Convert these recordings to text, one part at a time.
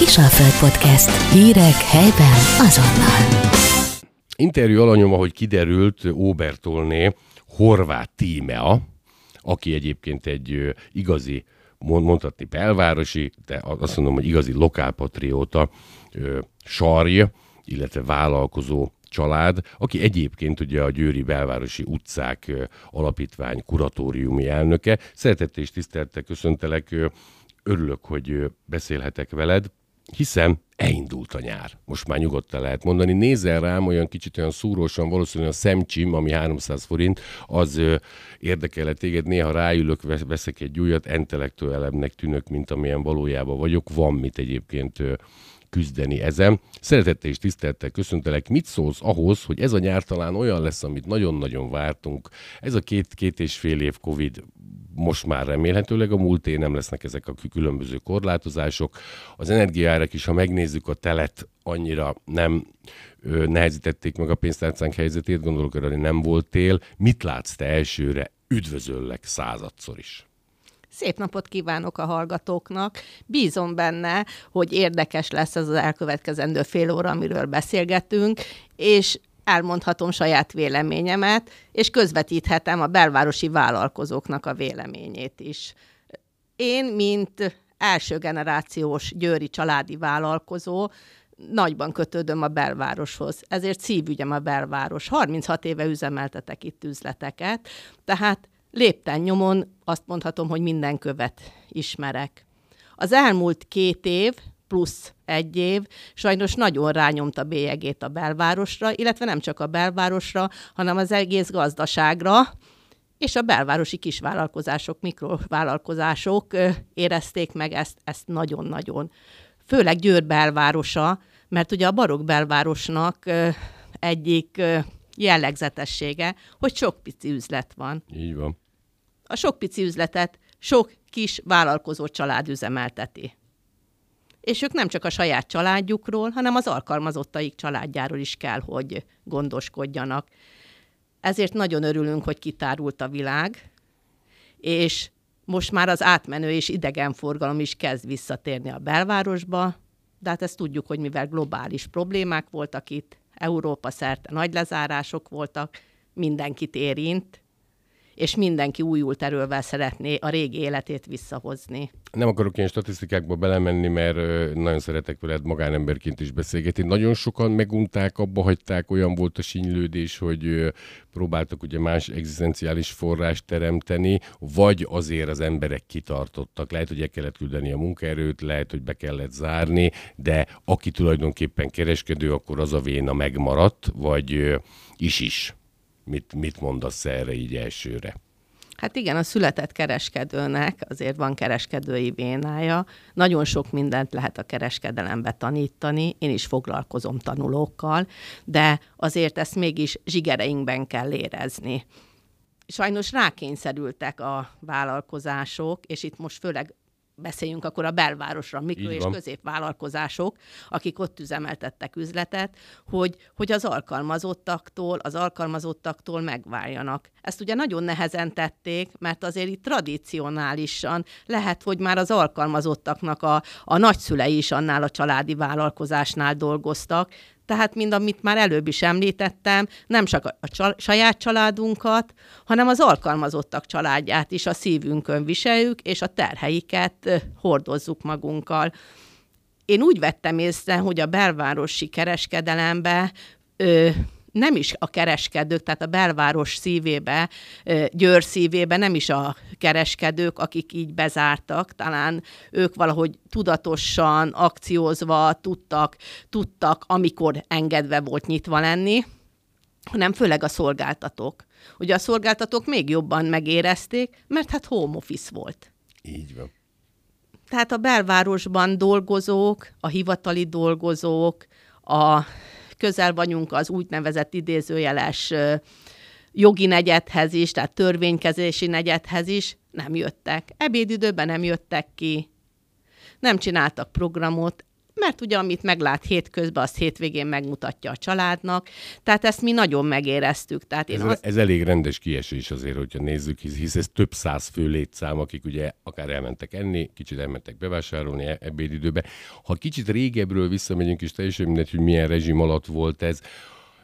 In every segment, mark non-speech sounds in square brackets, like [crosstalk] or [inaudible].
Kisalföld Podcast. Hírek helyben azonnal. Interjú alanyom, ahogy kiderült, Óbertolné, horvát tímea, aki egyébként egy igazi, mondhatni belvárosi, de azt mondom, hogy igazi lokálpatrióta, sarj, illetve vállalkozó család, aki egyébként ugye a Győri Belvárosi Utcák Alapítvány kuratóriumi elnöke. Szeretettel és tisztelettel köszöntelek, örülök, hogy beszélhetek veled, hiszen elindult a nyár. Most már nyugodtan lehet mondani. Nézel rám olyan kicsit olyan szúrósan, valószínűleg a szemcsim, ami 300 forint, az ö, téged. Néha ráülök, veszek egy újat, intellektuálebbnek tűnök, mint amilyen valójában vagyok. Van mit egyébként küzdeni ezen. Szeretettel és tisztelettel köszöntelek. Mit szólsz ahhoz, hogy ez a nyár talán olyan lesz, amit nagyon-nagyon vártunk. Ez a két, két és fél év Covid most már remélhetőleg a múlté nem lesznek ezek a különböző korlátozások. Az energiárak is, ha megnézzük a telet, annyira nem ö, nehezítették meg a pénztárcánk helyzetét, gondolok arra, hogy nem volt tél. Mit látsz te elsőre? Üdvözöllek századszor is! Szép napot kívánok a hallgatóknak. Bízom benne, hogy érdekes lesz ez az elkövetkezendő fél óra, amiről beszélgetünk, és elmondhatom saját véleményemet, és közvetíthetem a belvárosi vállalkozóknak a véleményét is. Én, mint első generációs győri családi vállalkozó, nagyban kötődöm a belvároshoz, ezért szívügyem a belváros. 36 éve üzemeltetek itt üzleteket, tehát lépten nyomon azt mondhatom, hogy minden követ ismerek. Az elmúlt két év plusz egy év, sajnos nagyon rányomta bélyegét a belvárosra, illetve nem csak a belvárosra, hanem az egész gazdaságra, és a belvárosi kisvállalkozások, mikrovállalkozások érezték meg ezt, ezt nagyon-nagyon. Főleg Győr belvárosa, mert ugye a barok belvárosnak egyik jellegzetessége, hogy sok pici üzlet van. Így van. A sok pici üzletet sok kis vállalkozó család üzemelteti és ők nem csak a saját családjukról, hanem az alkalmazottaik családjáról is kell, hogy gondoskodjanak. Ezért nagyon örülünk, hogy kitárult a világ, és most már az átmenő és idegenforgalom is kezd visszatérni a belvárosba, de hát ezt tudjuk, hogy mivel globális problémák voltak itt, Európa szerte nagy lezárások voltak, mindenkit érint, és mindenki újult erővel szeretné a régi életét visszahozni. Nem akarok ilyen statisztikákba belemenni, mert nagyon szeretek veled magánemberként is beszélgetni. Nagyon sokan megunták, abba hagyták, olyan volt a sínylődés, hogy próbáltak ugye más egzisztenciális forrást teremteni, vagy azért az emberek kitartottak. Lehet, hogy el kellett küldeni a munkaerőt, lehet, hogy be kellett zárni, de aki tulajdonképpen kereskedő, akkor az a véna megmaradt, vagy is is. Mit, mit mondasz erre így elsőre? Hát igen, a született kereskedőnek azért van kereskedői vénája. Nagyon sok mindent lehet a kereskedelembe tanítani. Én is foglalkozom tanulókkal, de azért ezt mégis zsigereinkben kell érezni. Sajnos rákényszerültek a vállalkozások, és itt most főleg beszéljünk akkor a belvárosra, mikro- és középvállalkozások, akik ott üzemeltettek üzletet, hogy, hogy az alkalmazottaktól, az alkalmazottaktól megváljanak. Ezt ugye nagyon nehezen tették, mert azért itt tradicionálisan lehet, hogy már az alkalmazottaknak a, a nagyszülei is annál a családi vállalkozásnál dolgoztak, tehát, mind amit már előbb is említettem, nem csak a saját családunkat, hanem az alkalmazottak családját is a szívünkön viseljük, és a terheiket hordozzuk magunkkal. Én úgy vettem észre, hogy a belvárosi kereskedelembe ö, nem is a kereskedők, tehát a belváros szívébe, Győr szívébe nem is a kereskedők, akik így bezártak, talán ők valahogy tudatosan, akciózva tudtak, tudtak, amikor engedve volt nyitva lenni, hanem főleg a szolgáltatók. Ugye a szolgáltatók még jobban megérezték, mert hát home office volt. Így van. Tehát a belvárosban dolgozók, a hivatali dolgozók, a közel vagyunk az úgynevezett idézőjeles jogi negyedhez is, tehát törvénykezési negyedhez is, nem jöttek. Ebédidőben nem jöttek ki, nem csináltak programot, mert ugye amit meglát hétközben, azt hétvégén megmutatja a családnak, tehát ezt mi nagyon megéreztük. Tehát én ez, azt... ez elég rendes kiesés azért, hogyha nézzük, hisz, hisz ez több száz fő létszám, akik ugye akár elmentek enni, kicsit elmentek bevásárolni e- ebédidőbe. Ha kicsit régebről visszamegyünk, és teljesen mindegy, hogy milyen rezsim alatt volt ez,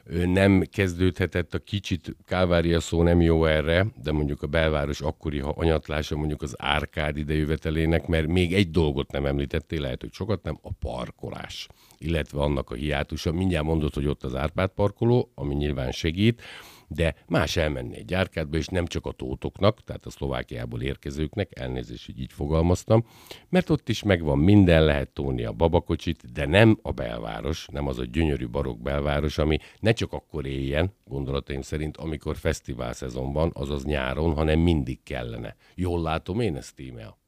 nem kezdődhetett a kicsit, Kálvária szó nem jó erre, de mondjuk a belváros akkori anyatlása mondjuk az árkád idejövetelének, mert még egy dolgot nem említettél, lehet, hogy sokat nem, a parkolás, illetve annak a hiátusa. Mindjárt mondod, hogy ott az Árpád parkoló, ami nyilván segít, de más elmenni egy gyárkádba, és nem csak a tótoknak, tehát a Szlovákiából érkezőknek, elnézést, hogy így fogalmaztam, mert ott is megvan minden, lehet tóni a babakocsit, de nem a belváros, nem az a gyönyörű barokk belváros, ami ne csak akkor éljen, gondolataim szerint, amikor fesztivál szezonban, azaz nyáron, hanem mindig kellene. Jól látom én ezt, Tímea?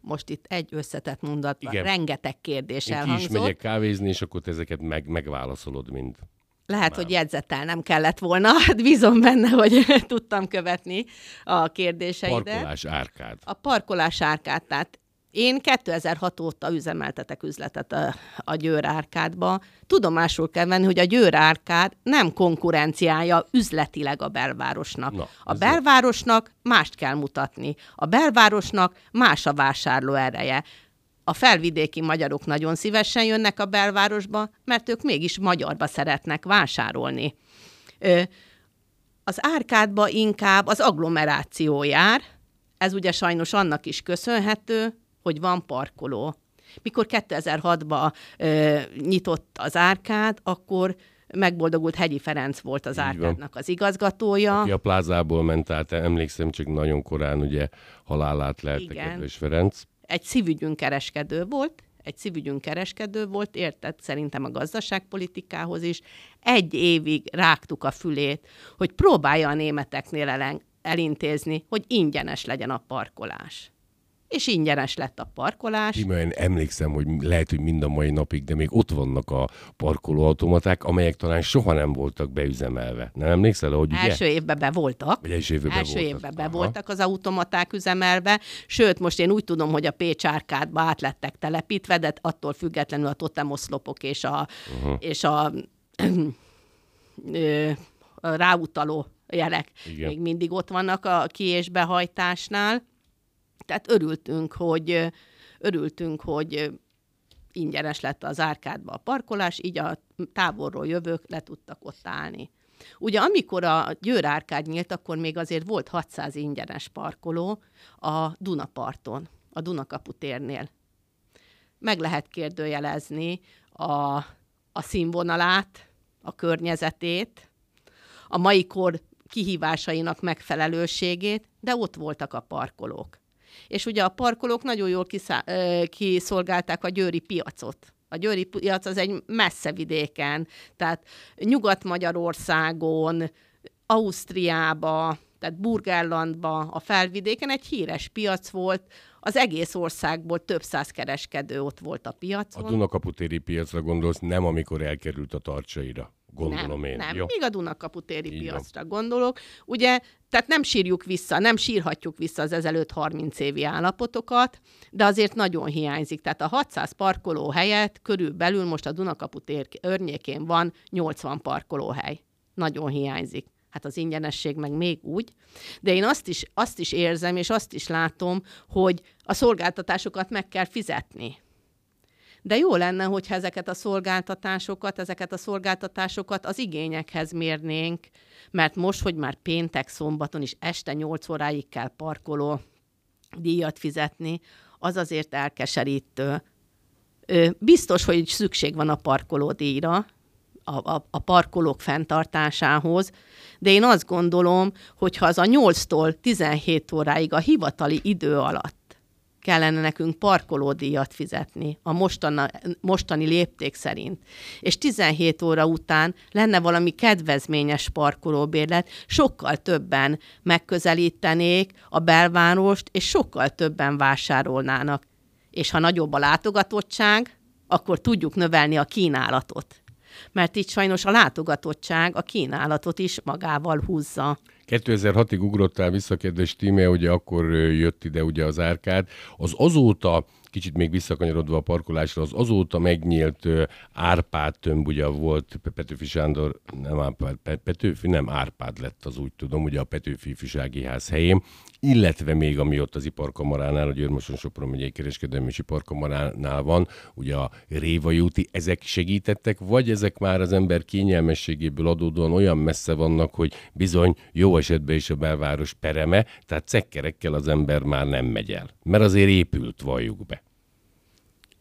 most itt egy összetett mondatban Igen. rengeteg kérdés Én elhangzott. Ki is megyek kávézni, és akkor te ezeket meg, megválaszolod mind. Lehet, Már. hogy jegyzettel nem kellett volna, [laughs] hát bízom benne, hogy [laughs] tudtam követni a kérdéseidet. Parkolás árkád. A parkolás árkád, tehát én 2006 óta üzemeltetek üzletet a, a Győr árkádba. Tudomásul kell venni, hogy a Győr árkád nem konkurenciája üzletileg a belvárosnak. Na, a belvárosnak mást kell mutatni. A belvárosnak más a vásárló ereje a felvidéki magyarok nagyon szívesen jönnek a belvárosba, mert ők mégis magyarba szeretnek vásárolni. Az árkádba inkább az agglomeráció jár, ez ugye sajnos annak is köszönhető, hogy van parkoló. Mikor 2006-ban nyitott az árkád, akkor megboldogult Hegyi Ferenc volt az árkádnak az igazgatója. Aki a plázából ment át, emlékszem, csak nagyon korán ugye halálát lehet kedves Ferenc egy szívügyünk kereskedő volt, egy szívügyünk kereskedő volt, érted szerintem a gazdaságpolitikához is. Egy évig rágtuk a fülét, hogy próbálja a németeknél elintézni, hogy ingyenes legyen a parkolás és ingyenes lett a parkolás. Én emlékszem, hogy lehet, hogy mind a mai napig, de még ott vannak a parkolóautomaták, amelyek talán soha nem voltak beüzemelve. Nem emlékszel, hogy ugye? Első évben be voltak. Vagy első évben első be voltak. évben be voltak az automaták üzemelve, sőt, most én úgy tudom, hogy a Pécs árkádba át lettek telepítve, de attól függetlenül a totemoszlopok és a, uh-huh. és a ráutaló jelek Igen. még mindig ott vannak a ki- és behajtásnál. Tehát örültünk, hogy, örültünk, hogy ingyenes lett az árkádba a parkolás, így a távolról jövők le tudtak ott állni. Ugye amikor a Győr árkád nyílt, akkor még azért volt 600 ingyenes parkoló a Dunaparton, a Dunakapu térnél. Meg lehet kérdőjelezni a, a színvonalát, a környezetét, a mai kor kihívásainak megfelelőségét, de ott voltak a parkolók és ugye a parkolók nagyon jól kiszá- kiszolgálták a győri piacot. A győri piac az egy messze vidéken, tehát Nyugat-Magyarországon, Ausztriába, tehát Burgerlandba, a felvidéken egy híres piac volt, az egész országból több száz kereskedő ott volt a piacon. A Dunakaputéri piacra gondolsz, nem amikor elkerült a tartsaira gondolom nem, én. Nem, Jó. még a Dunakaputéri Így piacra van. gondolok. Ugye, tehát nem sírjuk vissza, nem sírhatjuk vissza az ezelőtt 30 évi állapotokat, de azért nagyon hiányzik. Tehát a 600 parkoló helyet körülbelül most a Dunakaputér örnyékén van 80 parkolóhely. Nagyon hiányzik. Hát az ingyenesség meg még úgy. De én azt is, azt is érzem, és azt is látom, hogy a szolgáltatásokat meg kell fizetni. De jó lenne, hogyha ezeket a szolgáltatásokat, ezeket a szolgáltatásokat az igényekhez mérnénk, mert most, hogy már péntek, szombaton is este 8 óráig kell parkoló díjat fizetni, az azért elkeserítő. Biztos, hogy szükség van a parkolódíjra, a, a, a parkolók fenntartásához, de én azt gondolom, hogy ha az a 8-tól 17 óráig a hivatali idő alatt kellene nekünk parkolódíjat fizetni a mostana, mostani lépték szerint. És 17 óra után lenne valami kedvezményes parkolóbérlet, sokkal többen megközelítenék a belvárost, és sokkal többen vásárolnának. És ha nagyobb a látogatottság, akkor tudjuk növelni a kínálatot. Mert itt sajnos a látogatottság a kínálatot is magával húzza. 2006-ig ugrottál vissza, kedves Tíme, ugye akkor jött ide ugye az árkád. Az azóta kicsit még visszakanyarodva a parkolásra, az azóta megnyílt Árpád tömb, ugye volt Petőfi Sándor, nem Árpád, Petőfi, nem Árpád lett az úgy tudom, ugye a Petőfi ifjúsági ház helyén, illetve még ami ott az iparkamaránál, a Győrmoson Sopron megyei kereskedelmi és iparkamaránál van, ugye a Révai úti, ezek segítettek, vagy ezek már az ember kényelmességéből adódóan olyan messze vannak, hogy bizony jó esetben is a belváros pereme, tehát cekkerekkel az ember már nem megy el. Mert azért épült, valljuk be.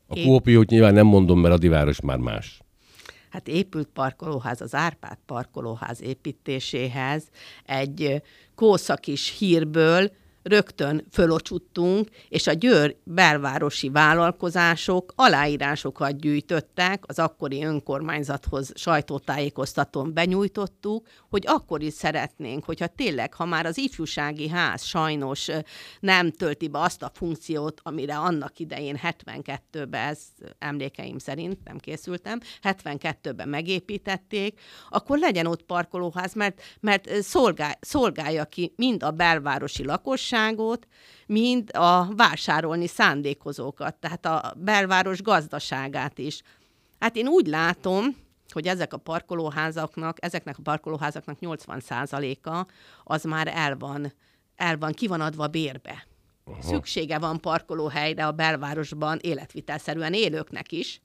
A kópiót nyilván nem mondom, mert a diváros már más. Hát épült parkolóház az Árpád parkolóház építéséhez egy kószakis hírből rögtön fölocsuttunk, és a Győr belvárosi vállalkozások aláírásokat gyűjtöttek, az akkori önkormányzathoz sajtótájékoztatón benyújtottuk, hogy akkor is szeretnénk, hogyha tényleg, ha már az ifjúsági ház sajnos nem tölti be azt a funkciót, amire annak idején 72-ben, ez emlékeim szerint nem készültem, 72-ben megépítették, akkor legyen ott parkolóház, mert, mert szolgál, szolgálja ki mind a belvárosi lakos lakosságot, mind a vásárolni szándékozókat, tehát a belváros gazdaságát is. Hát én úgy látom, hogy ezek a parkolóházaknak, ezeknek a parkolóházaknak 80%-a az már el van, el van, ki van adva bérbe. Aha. Szüksége van parkolóhelyre a belvárosban életvitelszerűen élőknek is,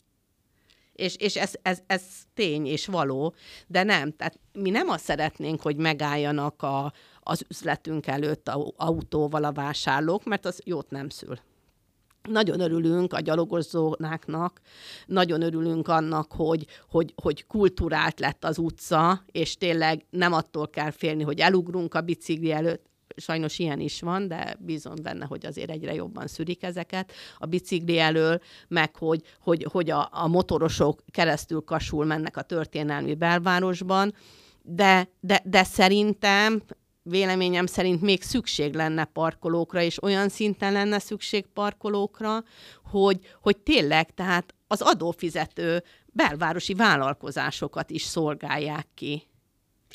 és, és ez, ez, ez tény és való, de nem. Tehát mi nem azt szeretnénk, hogy megálljanak a, az üzletünk előtt a, autóval a vásárlók, mert az jót nem szül. Nagyon örülünk a gyalogozónáknak, nagyon örülünk annak, hogy, hogy, hogy kulturált lett az utca, és tényleg nem attól kell félni, hogy elugrunk a bicikli előtt, sajnos ilyen is van, de bízom benne, hogy azért egyre jobban szűrik ezeket. A bicikli elől, meg hogy, hogy, hogy a, a motorosok keresztül kasul mennek a történelmi belvárosban, de, de, de szerintem véleményem szerint még szükség lenne parkolókra, és olyan szinten lenne szükség parkolókra, hogy, hogy tényleg, tehát az adófizető belvárosi vállalkozásokat is szolgálják ki.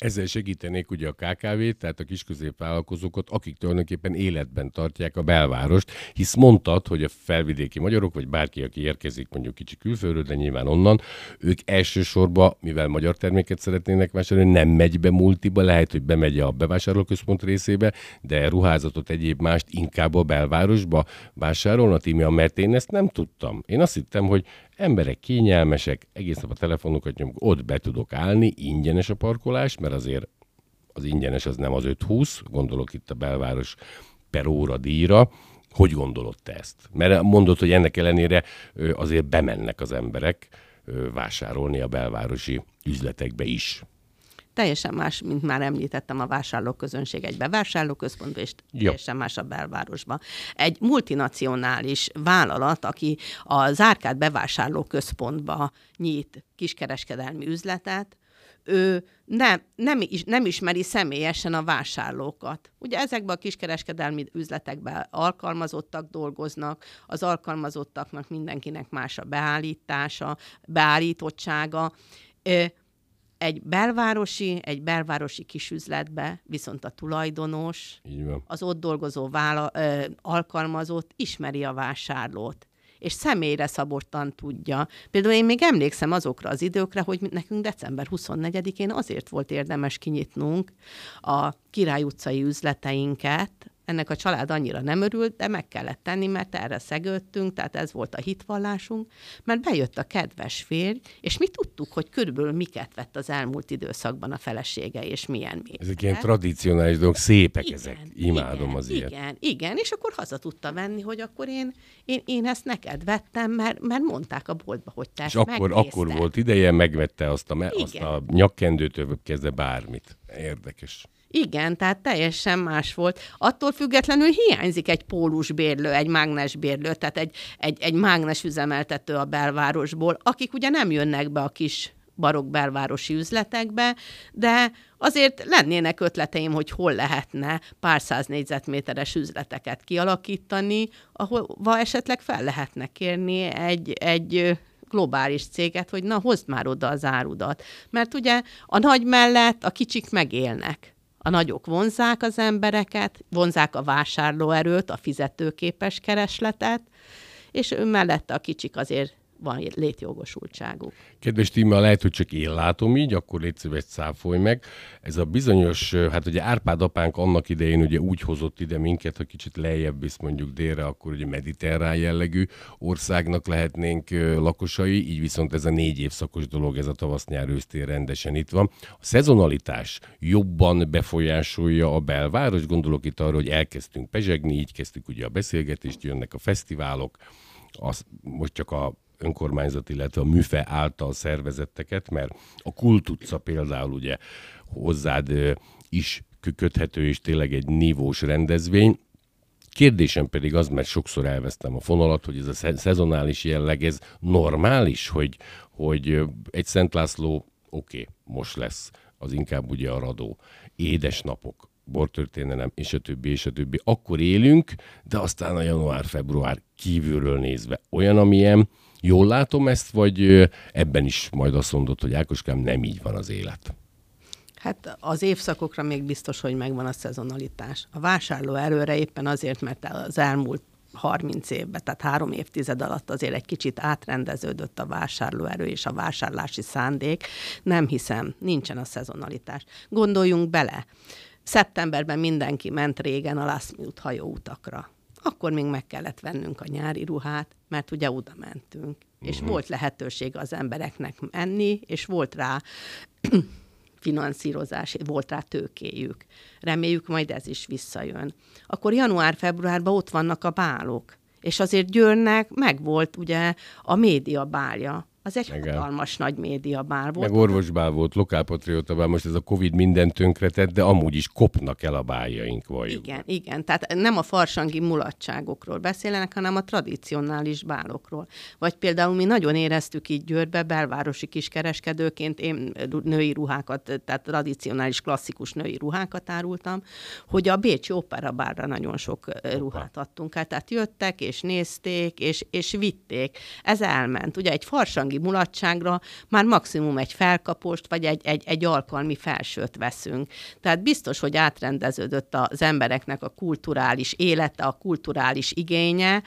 Ezzel segítenék ugye a KKV-t, tehát a kisközépvállalkozókat, akik tulajdonképpen életben tartják a belvárost, hisz mondtad, hogy a felvidéki magyarok, vagy bárki, aki érkezik mondjuk kicsi külföldről, de nyilván onnan, ők elsősorban, mivel magyar terméket szeretnének vásárolni, nem megy be multiba, lehet, hogy bemegy a bevásárlóközpont részébe, de ruházatot, egyéb mást inkább a belvárosba vásárolna, Tímia, mert én ezt nem tudtam. Én azt hittem, hogy emberek kényelmesek, egész nap a telefonokat nyomok, ott be tudok állni, ingyenes a parkolás, mert azért az ingyenes az nem az 5-20, gondolok itt a belváros per óra díjra, hogy gondolod te ezt? Mert mondod, hogy ennek ellenére azért bemennek az emberek vásárolni a belvárosi üzletekbe is teljesen más, mint már említettem, a vásárlóközönség egy bevásárlóközpontba, és teljesen más a belvárosban. Egy multinacionális vállalat, aki a Zárkát bevásárlóközpontba nyit kiskereskedelmi üzletet, ő nem, nem, is, nem ismeri személyesen a vásárlókat. Ugye ezekben a kiskereskedelmi üzletekben alkalmazottak dolgoznak, az alkalmazottaknak mindenkinek más a beállítása, beállítottsága egy belvárosi, egy belvárosi kisüzletbe viszont a tulajdonos, az ott dolgozó vála, ö, alkalmazott ismeri a vásárlót és személyre szabottan tudja. Például én még emlékszem azokra az időkre, hogy nekünk december 24-én azért volt érdemes kinyitnunk a Király utcai üzleteinket, ennek a család annyira nem örült, de meg kellett tenni, mert erre szegődtünk, tehát ez volt a hitvallásunk, mert bejött a kedves férj, és mi tudtuk, hogy körülbelül miket vett az elmúlt időszakban a felesége, és milyen még. Ezek ilyen tradicionális dolgok, szépek igen, ezek, imádom igen, az ilyet. Igen, igen, és akkor haza tudta venni, hogy akkor én, én, én ezt neked vettem, mert, mert mondták a boltba, hogy te És akkor, akkor volt ideje, megvette azt a, azt a nyakkendőtől kezdve bármit. Érdekes. Igen, tehát teljesen más volt. Attól függetlenül hiányzik egy pólusbérlő, egy mágnesbérlő, tehát egy, egy, egy mágnes üzemeltető a belvárosból, akik ugye nem jönnek be a kis barok belvárosi üzletekbe, de azért lennének ötleteim, hogy hol lehetne pár száz négyzetméteres üzleteket kialakítani, ahova esetleg fel lehetne kérni egy, egy globális céget, hogy na, hozd már oda az árudat. Mert ugye a nagy mellett a kicsik megélnek a nagyok vonzák az embereket, vonzák a vásárlóerőt, a fizetőképes keresletet, és mellette a kicsik azért van létjogosultságuk. Kedves Tíma, lehet, hogy csak én látom így, akkor légy szíves, száfolj meg. Ez a bizonyos, hát ugye Árpád apánk annak idején ugye úgy hozott ide minket, ha kicsit lejjebb visz mondjuk délre, akkor ugye mediterrán jellegű országnak lehetnénk lakosai, így viszont ez a négy évszakos dolog, ez a tavasz-nyár ősztél rendesen itt van. A szezonalitás jobban befolyásolja a belváros, gondolok itt arra, hogy elkezdtünk pezsegni, így kezdtük ugye a beszélgetést, jönnek a fesztiválok, az, most csak a önkormányzat, illetve a műfe által szervezetteket, mert a kultutca például ugye hozzád is köthető, és tényleg egy nívós rendezvény. Kérdésem pedig az, mert sokszor elvesztem a fonalat, hogy ez a szezonális jelleg, ez normális, hogy, hogy egy Szent László, oké, okay, most lesz, az inkább ugye a radó, édes napok, bortörténelem, és a többi, és a többi. Akkor élünk, de aztán a január-február kívülről nézve olyan, amilyen, Jól látom ezt, vagy ebben is majd azt mondod, hogy Ákoskám, nem így van az élet? Hát az évszakokra még biztos, hogy megvan a szezonalitás. A vásárló erőre éppen azért, mert az elmúlt 30 évben, tehát három évtized alatt azért egy kicsit átrendeződött a vásárlóerő és a vásárlási szándék. Nem hiszem, nincsen a szezonalitás. Gondoljunk bele. Szeptemberben mindenki ment régen a minute hajóutakra akkor még meg kellett vennünk a nyári ruhát, mert ugye oda mentünk. Uh-huh. És mhm. volt lehetőség az embereknek menni, és volt rá [clears throat] finanszírozás, volt rá tőkéjük. Reméljük, majd ez is visszajön. Akkor január-februárban ott vannak a bálok. És azért Győrnek megvolt ugye a média bálja, az egy Igen. hatalmas nagy média bár volt. Meg orvosbál volt, lokálpatrióta bár, most ez a Covid minden tönkretett, de amúgy is kopnak el a báljaink valljuk. Igen, igen. Tehát nem a farsangi mulatságokról beszélnek, hanem a tradicionális bálokról. Vagy például mi nagyon éreztük így Győrbe, belvárosi kiskereskedőként, én női ruhákat, tehát tradicionális, klasszikus női ruhákat árultam, hogy a Bécsi Bárra nagyon sok ruhát adtunk el. Tehát jöttek, és nézték, és, és vitték. Ez elment. Ugye egy farsangi anyagi mulatságra már maximum egy felkapost, vagy egy, egy, egy alkalmi felsőt veszünk. Tehát biztos, hogy átrendeződött az embereknek a kulturális élete, a kulturális igénye,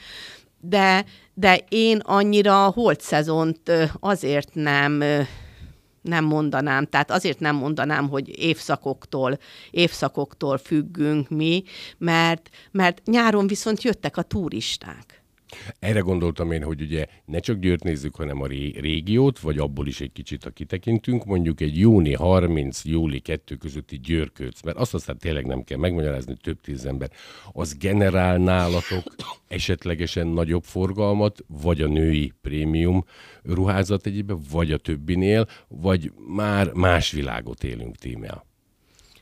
de, de én annyira a holt szezont azért nem nem mondanám, tehát azért nem mondanám, hogy évszakoktól, évszakoktól függünk mi, mert, mert nyáron viszont jöttek a turisták. Erre gondoltam én, hogy ugye ne csak Győrt nézzük, hanem a ré- régiót, vagy abból is egy kicsit, ha kitekintünk, mondjuk egy júni 30, júli 2 közötti győrködsz, mert azt aztán tényleg nem kell megmagyarázni, több tíz ember. Az generál nálatok esetlegesen nagyobb forgalmat, vagy a női prémium ruházat egyébben, vagy a többinél, vagy már más világot élünk tímel.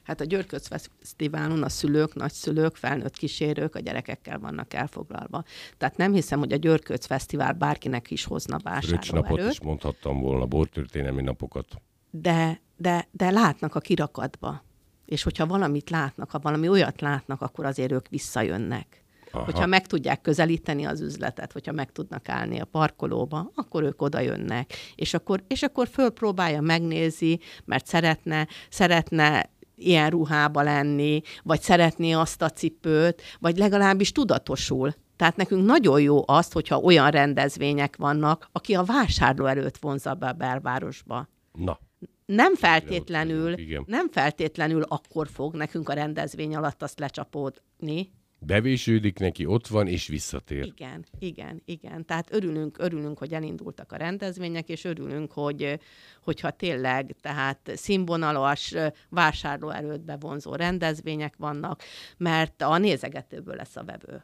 Hát a Györköc Fesztiválon a szülők, nagyszülők, felnőtt kísérők a gyerekekkel vannak elfoglalva. Tehát nem hiszem, hogy a Györköc Fesztivál bárkinek is hozna vásárlóerőt. napot is mondhattam volna, bortörténelmi napokat. De, de, de látnak a kirakatba. És hogyha valamit látnak, ha valami olyat látnak, akkor azért ők visszajönnek. Aha. Hogyha meg tudják közelíteni az üzletet, hogyha meg tudnak állni a parkolóba, akkor ők oda jönnek. És akkor, és akkor fölpróbálja, megnézi, mert szeretne, szeretne ilyen ruhába lenni, vagy szeretné azt a cipőt, vagy legalábbis tudatosul. Tehát nekünk nagyon jó az, hogyha olyan rendezvények vannak, aki a vásárló előtt vonza be a belvárosba. Na. Nem feltétlenül, nem feltétlenül akkor fog nekünk a rendezvény alatt azt lecsapódni, bevésődik neki, ott van, és visszatér. Igen, igen, igen. Tehát örülünk, örülünk, hogy elindultak a rendezvények, és örülünk, hogy, hogyha tényleg tehát színvonalas vásárlóerőt bevonzó rendezvények vannak, mert a nézegetőből lesz a vevő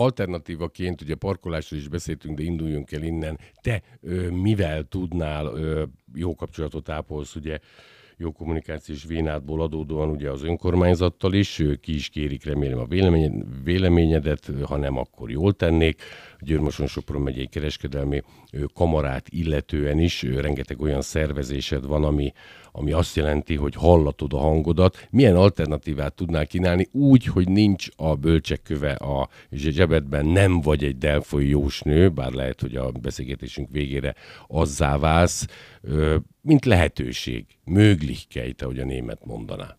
alternatívaként, ugye parkolásról is beszéltünk, de induljunk el innen. Te ö, mivel tudnál ö, jó kapcsolatot ápolsz, ugye jó kommunikációs vénádból adódóan ugye az önkormányzattal is, ki is kérik remélem a véleményedet, ha nem, akkor jól tennék. Győrmoson Sopron megyei kereskedelmi kamarát illetően is rengeteg olyan szervezésed van, ami, ami azt jelenti, hogy hallatod a hangodat. Milyen alternatívát tudnál kínálni úgy, hogy nincs a bölcsekköve a zsebedben, nem vagy egy delfoi jósnő, bár lehet, hogy a beszélgetésünk végére azzá válsz, mint lehetőség, möglichkeit, ahogy a német mondaná.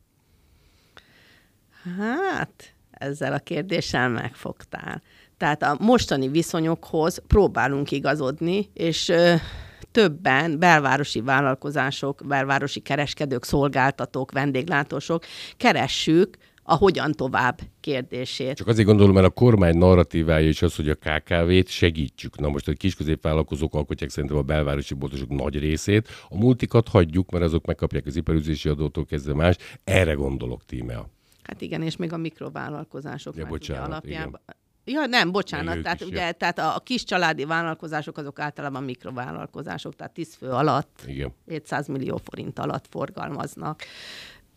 Hát, ezzel a kérdéssel megfogtál. Tehát a mostani viszonyokhoz próbálunk igazodni, és többen belvárosi vállalkozások, belvárosi kereskedők, szolgáltatók, vendéglátósok keressük a hogyan tovább kérdését. Csak azért gondolom, mert a kormány narratívája is az, hogy a KKV-t segítsük. Na most a kisközépvállalkozók alkotják szerintem a belvárosi boltosok nagy részét. A multikat hagyjuk, mert azok megkapják az iparüzési adótól kezdve más. Erre gondolok, Tímea. Hát igen, és még a mikrovállalkozások Ja, bocsánat, alapjában. Ja, nem, bocsánat. ők Tehát, ugye, ja. tehát a, a kis családi vállalkozások azok általában mikrovállalkozások, tehát 10 fő alatt, Igen. 700 millió forint alatt forgalmaznak.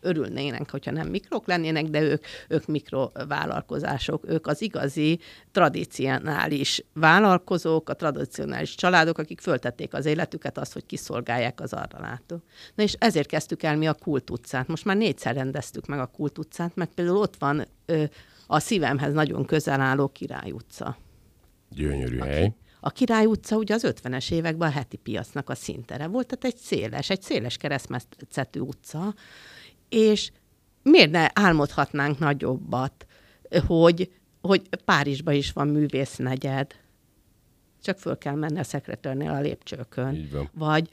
Örülnének, hogyha nem mikrok lennének, de ők, ők mikrovállalkozások, ők az igazi, tradicionális vállalkozók, a tradicionális családok, akik föltették az életüket az, hogy kiszolgálják az arra látó. Na és ezért kezdtük el mi a Kult utcát. Most már négyszer rendeztük meg a Kult utcát, mert például ott van ö, a szívemhez nagyon közel álló Király utca. Gyönyörű hely. A Király utca ugye az 50-es években a heti piacnak a szintere volt, tehát egy széles, egy széles keresztmetszetű utca, és miért ne álmodhatnánk nagyobbat, hogy, hogy Párizsban is van művésznegyed, csak föl kell menni a szekretörnél a lépcsőkön. Vagy,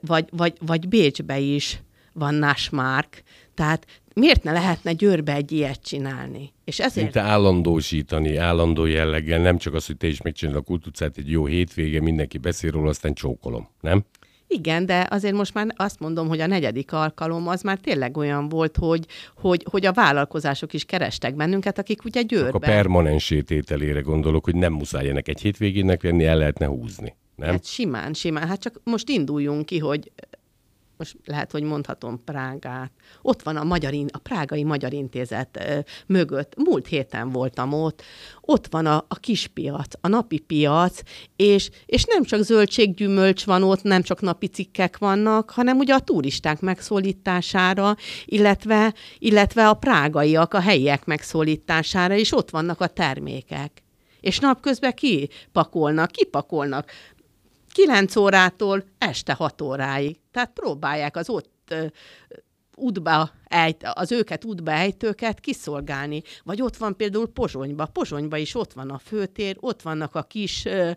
vagy, vagy, vagy Bécsbe is van Násmárk, tehát miért ne lehetne Győrbe egy ilyet csinálni? És ezért... Szinte állandósítani, állandó jelleggel, nem csak az, hogy te is megcsinálod a kultucát egy jó hétvége, mindenki beszél róla, aztán csókolom, nem? Igen, de azért most már azt mondom, hogy a negyedik alkalom az már tényleg olyan volt, hogy, hogy, hogy a vállalkozások is kerestek bennünket, akik ugye Csak a Győrben. permanens sétételére gondolok, hogy nem muszáj ennek egy hétvégének lenni, el lehetne húzni, nem? Hát simán, simán. Hát csak most induljunk ki, hogy most lehet, hogy mondhatom Prágát. Ott van a, magyar, a Prágai Magyar Intézet mögött. Múlt héten voltam ott. Ott van a, a kispiac, a napi piac, és, és nem csak zöldséggyümölcs van ott, nem csak napi cikkek vannak, hanem ugye a turisták megszólítására, illetve, illetve a prágaiak, a helyiek megszólítására, és ott vannak a termékek. És napközben kipakolnak, kipakolnak 9 órától este 6 óráig. Tehát próbálják az ott útba ejt, az őket útba ejtőket kiszolgálni. Vagy ott van például Pozsonyba. Pozsonyba is ott van a főtér, ott vannak a kis ö,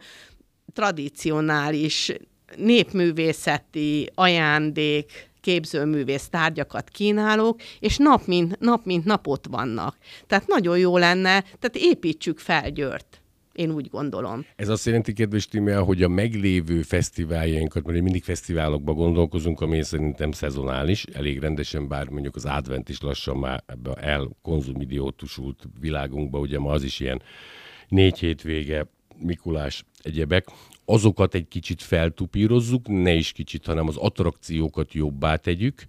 tradicionális népművészeti ajándék, képzőművész tárgyakat kínálok, és nap mint, nap mint nap ott vannak. Tehát nagyon jó lenne, tehát építsük fel Győrt. Én úgy gondolom. Ez azt jelenti, kedves Tímea, hogy a meglévő fesztiváljainkat, mert mindig fesztiválokba gondolkozunk, ami szerintem szezonális, elég rendesen, bár mondjuk az advent is lassan már ebbe elkonzumidiótusult világunkba, ugye ma az is ilyen négy hétvége, Mikulás, egyebek, azokat egy kicsit feltupírozzuk, ne is kicsit, hanem az attrakciókat jobbá tegyük,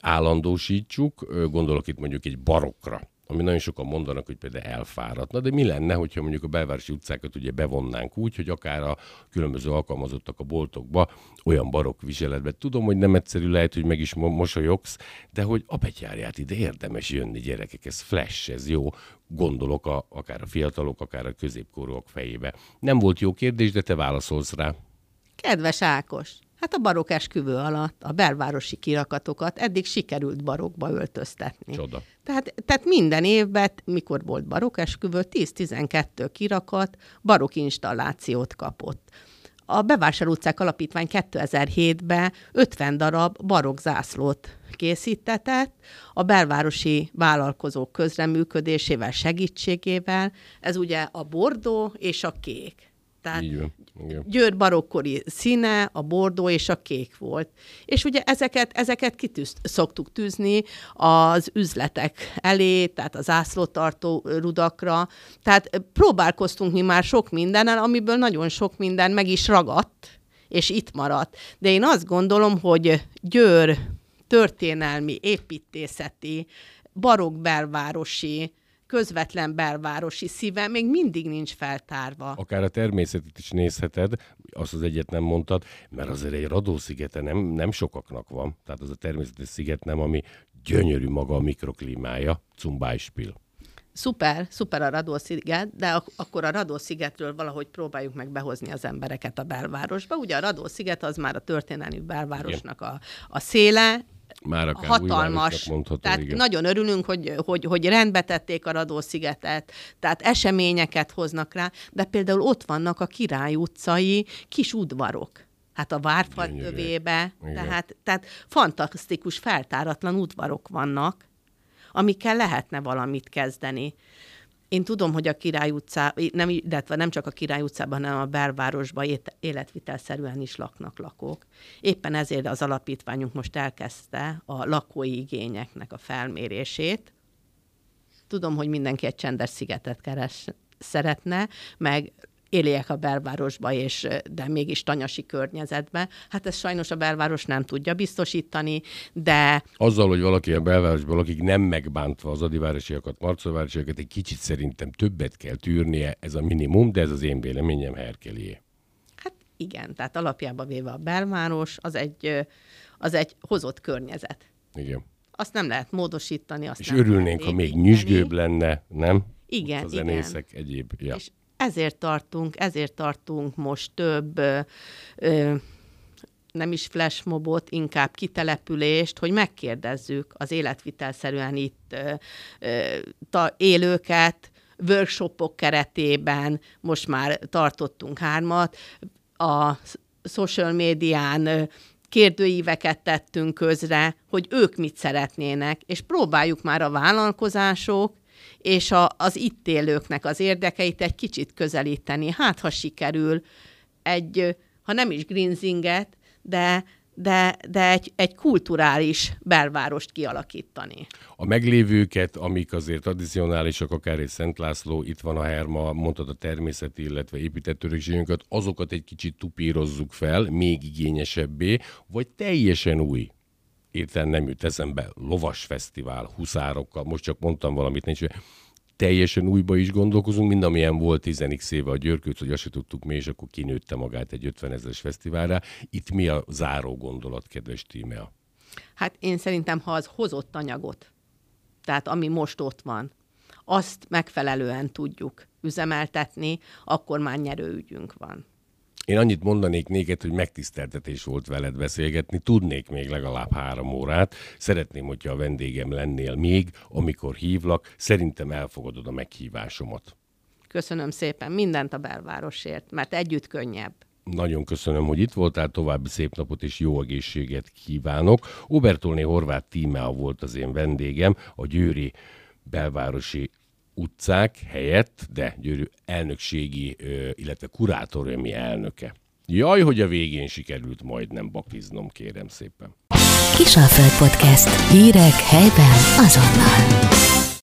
állandósítsuk, gondolok itt mondjuk egy barokra, ami nagyon sokan mondanak, hogy például elfáradna, de mi lenne, hogyha mondjuk a belvárosi utcákat ugye bevonnánk úgy, hogy akár a különböző alkalmazottak a boltokba olyan barokk viseletben. Tudom, hogy nem egyszerű, lehet, hogy meg is mo- mosolyogsz, de hogy a betyárját ide érdemes jönni, gyerekek, ez flash, ez jó. Gondolok a, akár a fiatalok, akár a középkorúak fejébe. Nem volt jó kérdés, de te válaszolsz rá. Kedves Ákos, hát a barokk esküvő alatt a belvárosi kirakatokat eddig sikerült barokba öltöztetni. Csoda. Tehát, tehát minden évben, mikor volt barokk esküvő, 10-12 kirakat barokk installációt kapott. A Bevásár utcák alapítvány 2007-ben 50 darab barokk zászlót készítetett, a belvárosi vállalkozók közreműködésével, segítségével. Ez ugye a bordó és a kék. Tehát Így van. Igen. Győr barokkori színe, a bordó és a kék volt. És ugye ezeket, ezeket kitűz, szoktuk tűzni az üzletek elé, tehát az ászlótartó rudakra. Tehát próbálkoztunk mi már sok mindennel, amiből nagyon sok minden meg is ragadt, és itt maradt. De én azt gondolom, hogy Győr történelmi, építészeti, barokk belvárosi, közvetlen belvárosi szíve még mindig nincs feltárva. Akár a természetet is nézheted, azt az egyet nem mondtad, mert azért egy radószigete nem, nem sokaknak van. Tehát az a természetes sziget nem, ami gyönyörű maga a mikroklímája, zum Beispiel. Szuper, szuper a Radó-sziget, de ak- akkor a Radó-szigetről valahogy próbáljuk meg behozni az embereket a belvárosba. Ugye a Radó-sziget az már a történelmi belvárosnak a, a széle, Már akár hatalmas. Mondható, tehát igen. nagyon örülünk, hogy, hogy, hogy rendbe tették a Radó-szigetet, tehát eseményeket hoznak rá, de például ott vannak a Király utcai kis udvarok. Hát a Várfa Gyönyörűek. övébe, Igen. tehát, tehát fantasztikus, feltáratlan udvarok vannak, amikkel lehetne valamit kezdeni. Én tudom, hogy a Király utcá, nem, illetve nem csak a Király utcában, hanem a belvárosban életvitelszerűen is laknak lakók. Éppen ezért az alapítványunk most elkezdte a lakói igényeknek a felmérését. Tudom, hogy mindenki egy csendes szigetet keres, szeretne, meg éljek a belvárosba, és, de mégis tanyasi környezetbe. Hát ezt sajnos a belváros nem tudja biztosítani, de Azzal, hogy valaki a belvárosban lakik, nem megbántva az adivárosiakat, marcovárosiakat, egy kicsit szerintem többet kell tűrnie, ez a minimum, de ez az én véleményem Herkelié. Hát igen, tehát alapjába véve a belváros az egy, az egy hozott környezet. Igen. Azt nem lehet módosítani, azt És nem örülnénk, ha még nyüzsgőbb lenne, nem? Igen, a zenészek, egyéb. Ja. És ezért tartunk, ezért tartunk most több ö, nem is flashmobot, inkább kitelepülést, hogy megkérdezzük az életvitelszerűen itt ö, ö, ta, élőket, workshopok keretében, most már tartottunk hármat, a social médián kérdőíveket tettünk közre, hogy ők mit szeretnének, és próbáljuk már a vállalkozások és a, az itt élőknek az érdekeit egy kicsit közelíteni. Hát, ha sikerül egy, ha nem is greenzinget, de, de, de egy, egy kulturális belvárost kialakítani. A meglévőket, amik azért tradicionálisak, akár egy Szent László, itt van a Herma, mondtad a természeti, illetve épített örökségünket, azokat egy kicsit tupírozzuk fel, még igényesebbé, vagy teljesen új értelem nem jut eszembe, lovas fesztivál, huszárokkal, most csak mondtam valamit, nincs, teljesen újba is gondolkozunk, mind amilyen volt 10 éve a Györkőc, hogy azt se tudtuk mi, és akkor kinőtte magát egy 50 ezeres fesztiválra. Itt mi a záró gondolat, kedves Tímea? Hát én szerintem, ha az hozott anyagot, tehát ami most ott van, azt megfelelően tudjuk üzemeltetni, akkor már nyerőügyünk van. Én annyit mondanék néked, hogy megtiszteltetés volt veled beszélgetni, tudnék még legalább három órát. Szeretném, hogyha a vendégem lennél még, amikor hívlak. Szerintem elfogadod a meghívásomat. Köszönöm szépen mindent a belvárosért, mert együtt könnyebb. Nagyon köszönöm, hogy itt voltál, további szép napot és jó egészséget kívánok. Obertolné Horváth Tímea volt az én vendégem, a Győri belvárosi utcák helyett, de Győri elnökségi, illetve kurátoriumi elnöke. Jaj, hogy a végén sikerült majdnem bakiznom, kérem szépen. Kisalföld Podcast. Hírek helyben azonnal.